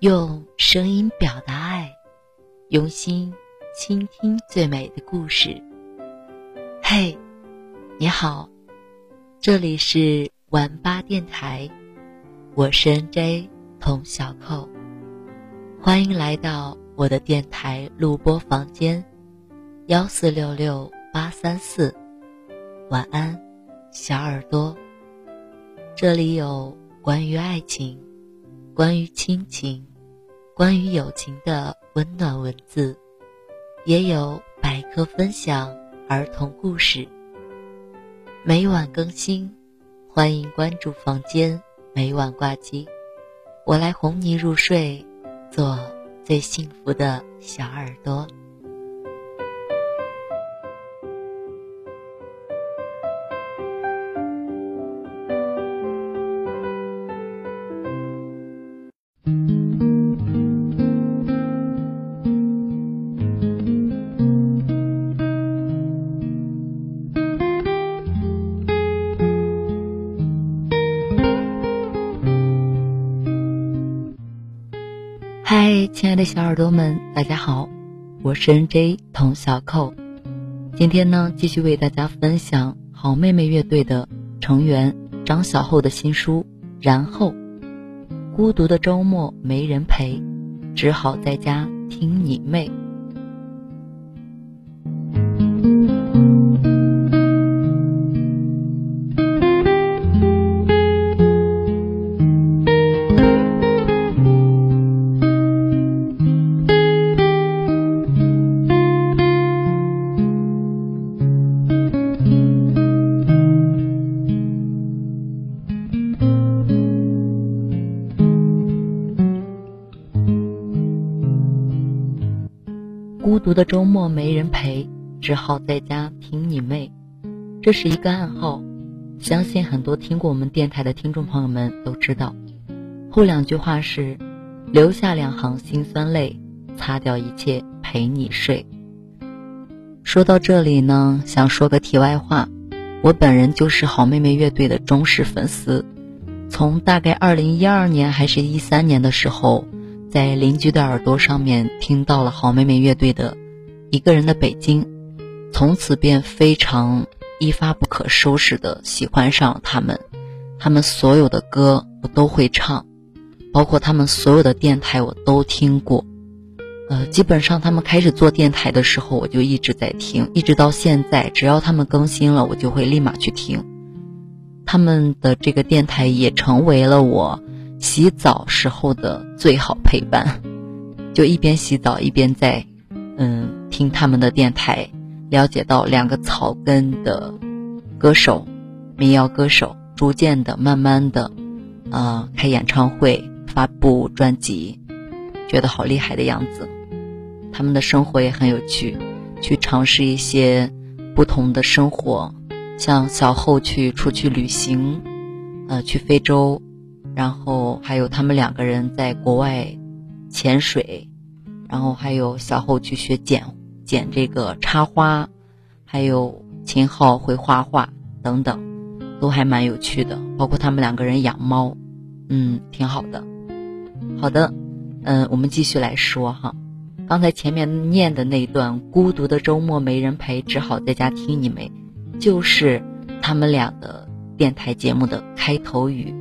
用声音表达爱，用心倾听最美的故事。嘿，你好，这里是晚八电台，我是 N.J. 童小扣，欢迎来到我的电台录播房间，幺四六六八三四，晚安，小耳朵。这里有关于爱情、关于亲情、关于友情的温暖文字，也有百科分享。儿童故事每晚更新，欢迎关注房间，每晚挂机，我来哄你入睡，做最幸福的小耳朵。的小耳朵们，大家好，我是 N.J. 童小扣。今天呢，继续为大家分享好妹妹乐队的成员张小厚的新书。然后，孤独的周末没人陪，只好在家听你妹。个周末没人陪，只好在家听你妹。这是一个暗号，相信很多听过我们电台的听众朋友们都知道。后两句话是：留下两行辛酸泪，擦掉一切陪你睡。说到这里呢，想说个题外话，我本人就是好妹妹乐队的忠实粉丝，从大概二零一二年还是一三年的时候。在邻居的耳朵上面听到了好妹妹乐队的《一个人的北京》，从此便非常一发不可收拾的喜欢上他们，他们所有的歌我都会唱，包括他们所有的电台我都听过，呃，基本上他们开始做电台的时候我就一直在听，一直到现在，只要他们更新了，我就会立马去听，他们的这个电台也成为了我。洗澡时候的最好陪伴，就一边洗澡一边在，嗯，听他们的电台，了解到两个草根的歌手、民谣歌手，逐渐的、慢慢的，啊，开演唱会、发布专辑，觉得好厉害的样子。他们的生活也很有趣，去尝试一些不同的生活，像小后去出去旅行，呃，去非洲。然后还有他们两个人在国外潜水，然后还有小后去学剪剪这个插花，还有秦昊会画画等等，都还蛮有趣的。包括他们两个人养猫，嗯，挺好的。好的，嗯，我们继续来说哈。刚才前面念的那段“孤独的周末没人陪，只好在家听你们”，就是他们俩的电台节目的开头语。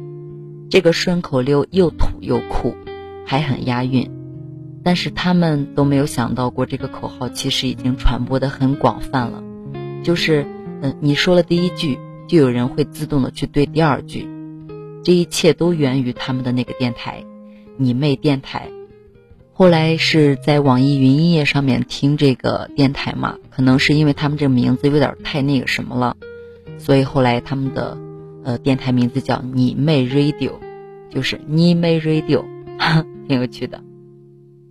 这个顺口溜又土又酷，还很押韵，但是他们都没有想到过，这个口号其实已经传播的很广泛了。就是，嗯，你说了第一句，就有人会自动的去对第二句。这一切都源于他们的那个电台，你妹电台。后来是在网易云音乐上面听这个电台嘛，可能是因为他们这个名字有点太那个什么了，所以后来他们的。呃，电台名字叫你妹 Radio，就是你妹 Radio，挺有趣的。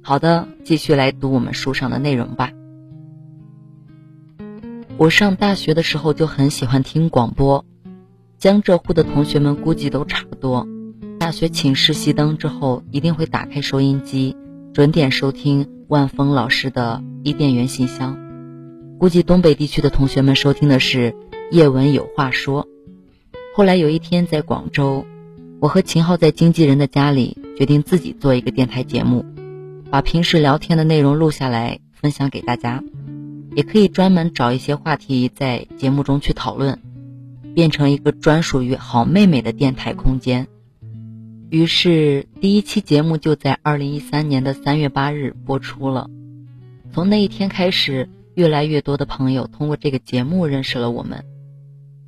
好的，继续来读我们书上的内容吧。我上大学的时候就很喜欢听广播，江浙沪的同学们估计都差不多。大学寝室熄灯之后，一定会打开收音机，准点收听万峰老师的伊甸园信箱。估计东北地区的同学们收听的是叶文有话说。后来有一天在广州，我和秦昊在经纪人的家里决定自己做一个电台节目，把平时聊天的内容录下来分享给大家，也可以专门找一些话题在节目中去讨论，变成一个专属于好妹妹的电台空间。于是，第一期节目就在二零一三年的三月八日播出了。从那一天开始，越来越多的朋友通过这个节目认识了我们。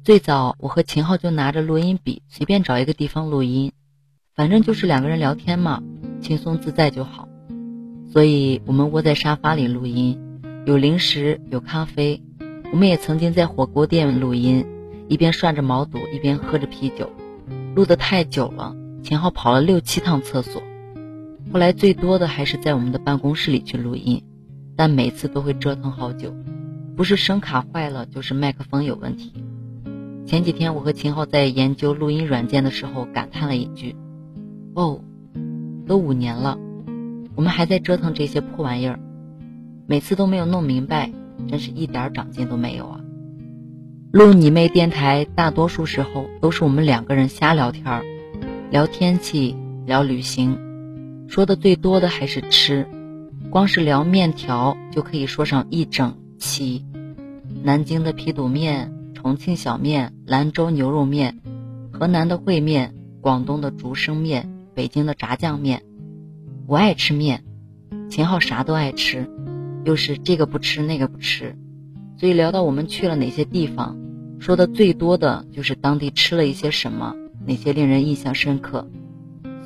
最早，我和秦昊就拿着录音笔，随便找一个地方录音，反正就是两个人聊天嘛，轻松自在就好。所以，我们窝在沙发里录音，有零食，有咖啡。我们也曾经在火锅店录音，一边涮着毛肚，一边喝着啤酒，录得太久了。秦昊跑了六七趟厕所，后来最多的还是在我们的办公室里去录音，但每次都会折腾好久，不是声卡坏了，就是麦克风有问题。前几天我和秦昊在研究录音软件的时候，感叹了一句：“哦，都五年了，我们还在折腾这些破玩意儿，每次都没有弄明白，真是一点长进都没有啊！”录你妹电台，大多数时候都是我们两个人瞎聊天儿。聊天气，聊旅行，说的最多的还是吃，光是聊面条就可以说上一整期。南京的皮肚面，重庆小面，兰州牛肉面，河南的烩面，广东的竹升面，北京的炸酱面。我爱吃面，秦昊啥都爱吃，又是这个不吃那个不吃，所以聊到我们去了哪些地方，说的最多的就是当地吃了一些什么。哪些令人印象深刻？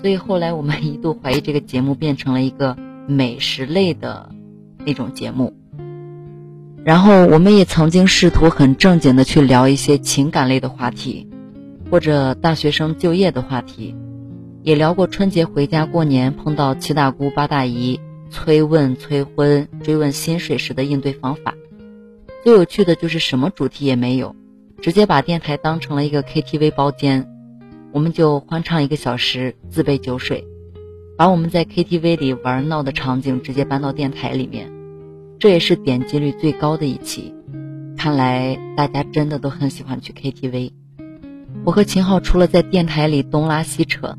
所以后来我们一度怀疑这个节目变成了一个美食类的那种节目。然后我们也曾经试图很正经的去聊一些情感类的话题，或者大学生就业的话题，也聊过春节回家过年碰到七大姑八大姨催问催婚追问薪水时的应对方法。最有趣的就是什么主题也没有，直接把电台当成了一个 KTV 包间。我们就欢唱一个小时，自备酒水，把我们在 KTV 里玩闹的场景直接搬到电台里面，这也是点击率最高的一期。看来大家真的都很喜欢去 KTV。我和秦昊除了在电台里东拉西扯，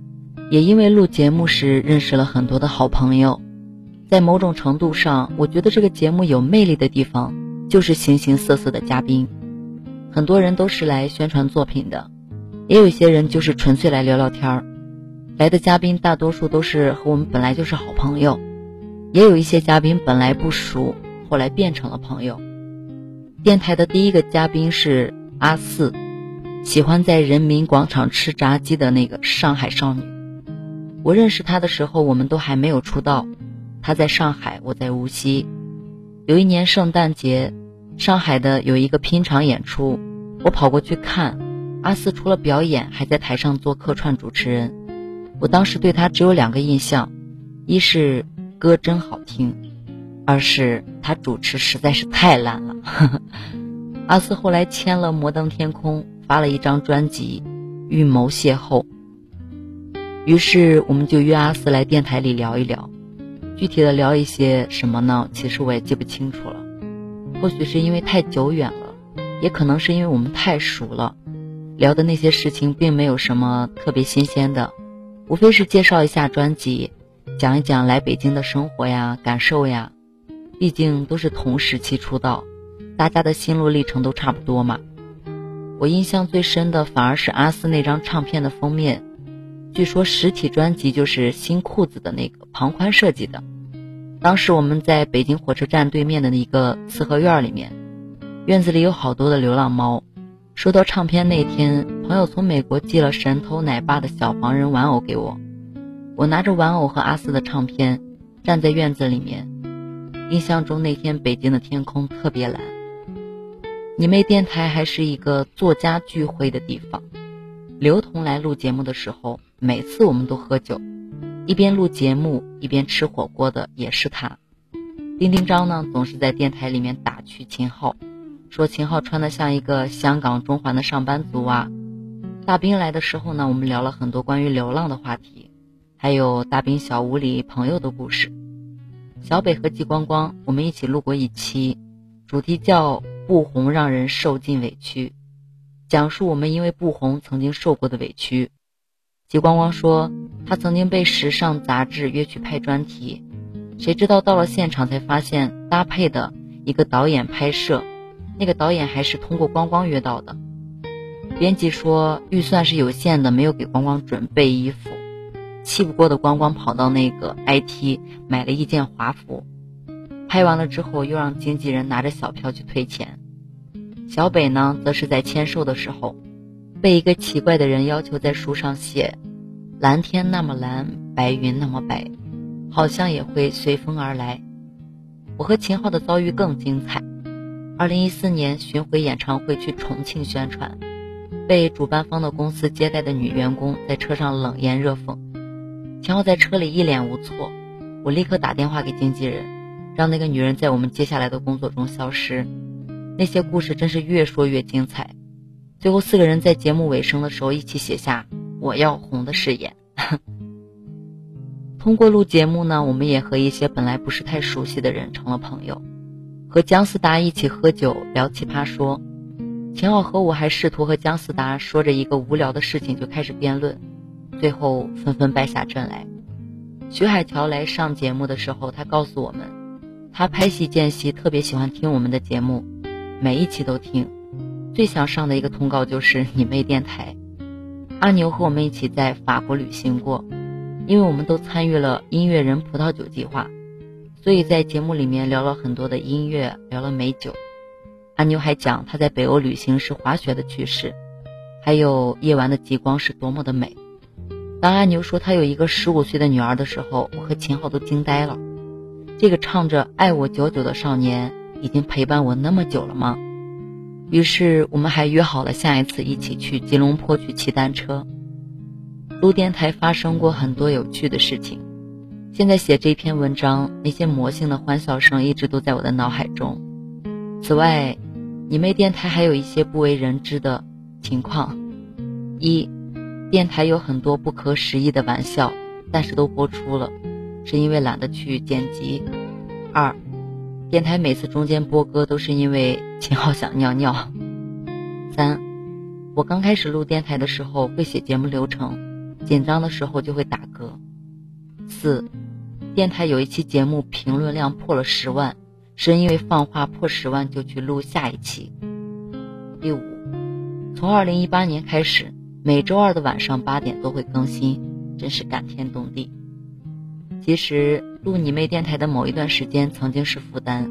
也因为录节目时认识了很多的好朋友。在某种程度上，我觉得这个节目有魅力的地方，就是形形色色的嘉宾，很多人都是来宣传作品的。也有些人就是纯粹来聊聊天儿，来的嘉宾大多数都是和我们本来就是好朋友，也有一些嘉宾本来不熟，后来变成了朋友。电台的第一个嘉宾是阿四，喜欢在人民广场吃炸鸡的那个上海少女。我认识他的时候，我们都还没有出道，他在上海，我在无锡。有一年圣诞节，上海的有一个拼场演出，我跑过去看。阿四除了表演，还在台上做客串主持人。我当时对他只有两个印象：一是歌真好听，二是他主持实在是太烂了。阿四后来签了摩登天空，发了一张专辑《预谋邂逅》。于是我们就约阿四来电台里聊一聊，具体的聊一些什么呢？其实我也记不清楚了。或许是因为太久远了，也可能是因为我们太熟了。聊的那些事情并没有什么特别新鲜的，无非是介绍一下专辑，讲一讲来北京的生活呀、感受呀。毕竟都是同时期出道，大家的心路历程都差不多嘛。我印象最深的反而是阿四那张唱片的封面，据说实体专辑就是新裤子的那个庞宽设计的。当时我们在北京火车站对面的一个四合院里面，院子里有好多的流浪猫。收到唱片那天，朋友从美国寄了神偷奶爸的小黄人玩偶给我。我拿着玩偶和阿四的唱片，站在院子里面。印象中那天北京的天空特别蓝。你妹电台还是一个作家聚会的地方。刘同来录节目的时候，每次我们都喝酒，一边录节目一边吃火锅的也是他。丁丁章呢，总是在电台里面打趣秦昊。说秦昊穿的像一个香港中环的上班族啊！大兵来的时候呢，我们聊了很多关于流浪的话题，还有大兵小屋里朋友的故事。小北和季光光，我们一起录过一期，主题叫“不红让人受尽委屈”，讲述我们因为不红曾经受过的委屈。吉光光说，他曾经被时尚杂志约去拍专题，谁知道到了现场才发现搭配的一个导演拍摄，那个导演还是通过光光约到的。编辑说预算是有限的，没有给光光准备衣服。气不过的光光跑到那个 IT 买了一件华服，拍完了之后又让经纪人拿着小票去退钱。小北呢，则是在签售的时候，被一个奇怪的人要求在书上写“蓝天那么蓝，白云那么白，好像也会随风而来”。我和秦昊的遭遇更精彩。二零一四年巡回演唱会去重庆宣传，被主办方的公司接待的女员工在车上冷言热讽。秦昊在车里一脸无措，我立刻打电话给经纪人，让那个女人在我们接下来的工作中消失。那些故事真是越说越精彩。最后四个人在节目尾声的时候一起写下“我要红”的誓言。通过录节目呢，我们也和一些本来不是太熟悉的人成了朋友，和姜思达一起喝酒聊奇葩说。秦昊和我还试图和姜思达说着一个无聊的事情就开始辩论。最后纷纷败下阵来。徐海乔来上节目的时候，他告诉我们，他拍戏间隙特别喜欢听我们的节目，每一期都听。最想上的一个通告就是你妹电台。阿牛和我们一起在法国旅行过，因为我们都参与了音乐人葡萄酒计划，所以在节目里面聊了很多的音乐，聊了美酒。阿牛还讲他在北欧旅行时滑雪的趣事，还有夜晚的极光是多么的美。当阿牛说他有一个十五岁的女儿的时候，我和秦昊都惊呆了。这个唱着“爱我久久”的少年，已经陪伴我那么久了吗？于是我们还约好了下一次一起去吉隆坡去骑单车。录电台发生过很多有趣的事情，现在写这篇文章，那些魔性的欢笑声一直都在我的脑海中。此外，你妹电台还有一些不为人知的情况：一。电台有很多不可思议的玩笑，但是都播出了，是因为懒得去剪辑。二，电台每次中间播歌都是因为秦昊想尿尿。三，我刚开始录电台的时候会写节目流程，紧张的时候就会打嗝。四，电台有一期节目评论量破了十万，是因为放话破十万就去录下一期。第五，从二零一八年开始。每周二的晚上八点都会更新，真是感天动地。其实录你妹电台的某一段时间曾经是负担，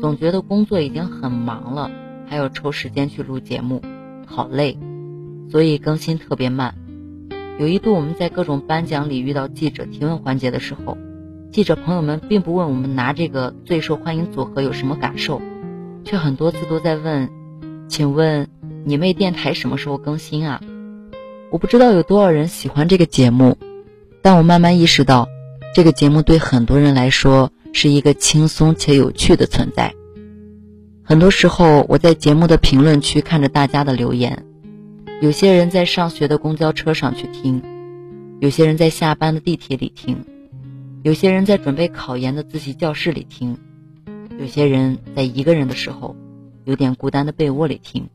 总觉得工作已经很忙了，还要抽时间去录节目，好累，所以更新特别慢。有一度我们在各种颁奖礼遇到记者提问环节的时候，记者朋友们并不问我们拿这个最受欢迎组合有什么感受，却很多次都在问：“请问你妹电台什么时候更新啊？”我不知道有多少人喜欢这个节目，但我慢慢意识到，这个节目对很多人来说是一个轻松且有趣的存在。很多时候，我在节目的评论区看着大家的留言，有些人在上学的公交车上去听，有些人在下班的地铁里听，有些人在准备考研的自习教室里听，有些人在一个人的时候，有点孤单的被窝里听。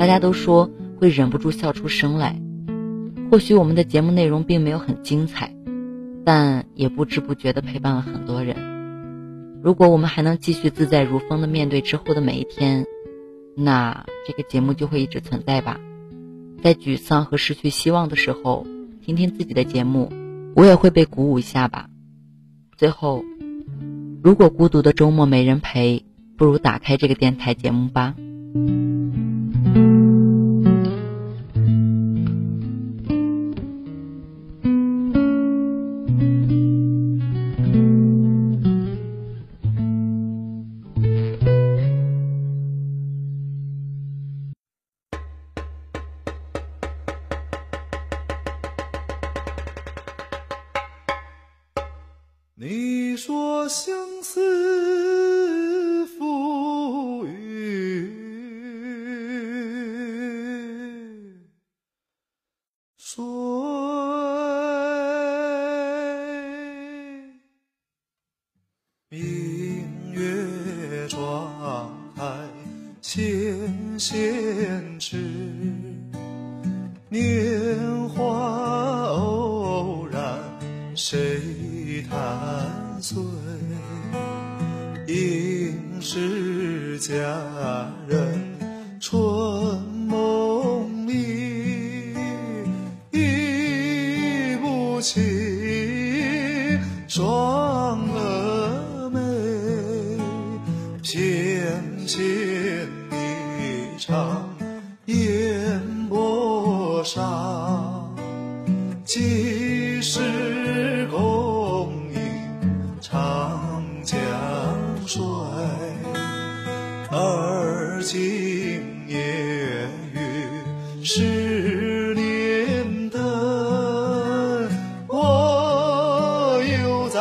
大家都说。会忍不住笑出声来。或许我们的节目内容并没有很精彩，但也不知不觉地陪伴了很多人。如果我们还能继续自在如风地面对之后的每一天，那这个节目就会一直存在吧。在沮丧和失去希望的时候，听听自己的节目，我也会被鼓舞一下吧。最后，如果孤独的周末没人陪，不如打开这个电台节目吧。你说相思赋予谁？明月窗台纤纤指，年华偶然谁？已贪应是佳人。今夜雨十年等，我又在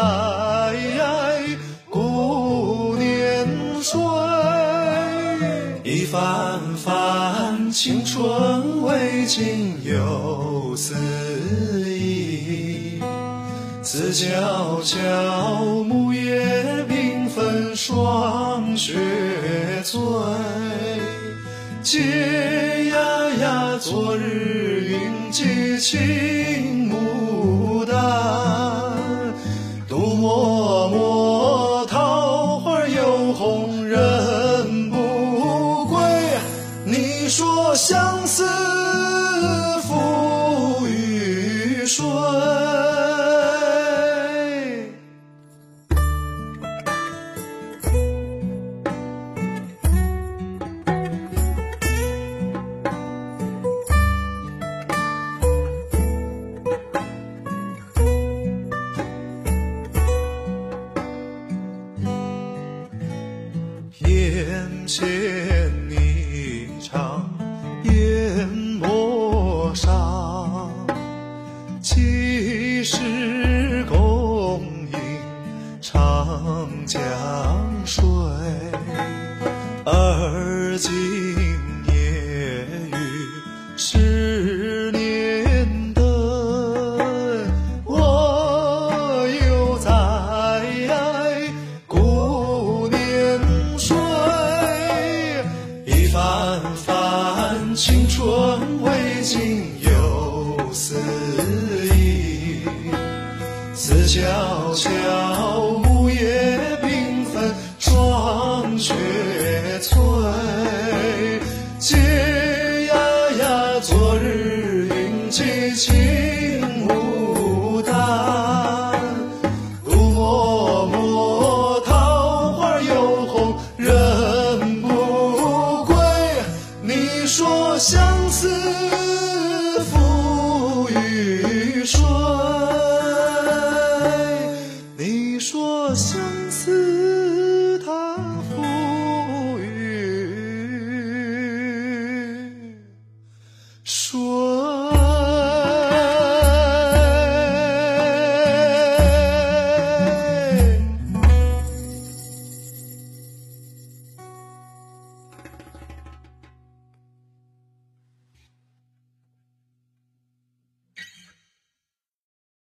故年睡，一番番青春未尽又思忆，思悄悄。昨日云际晴谢相思。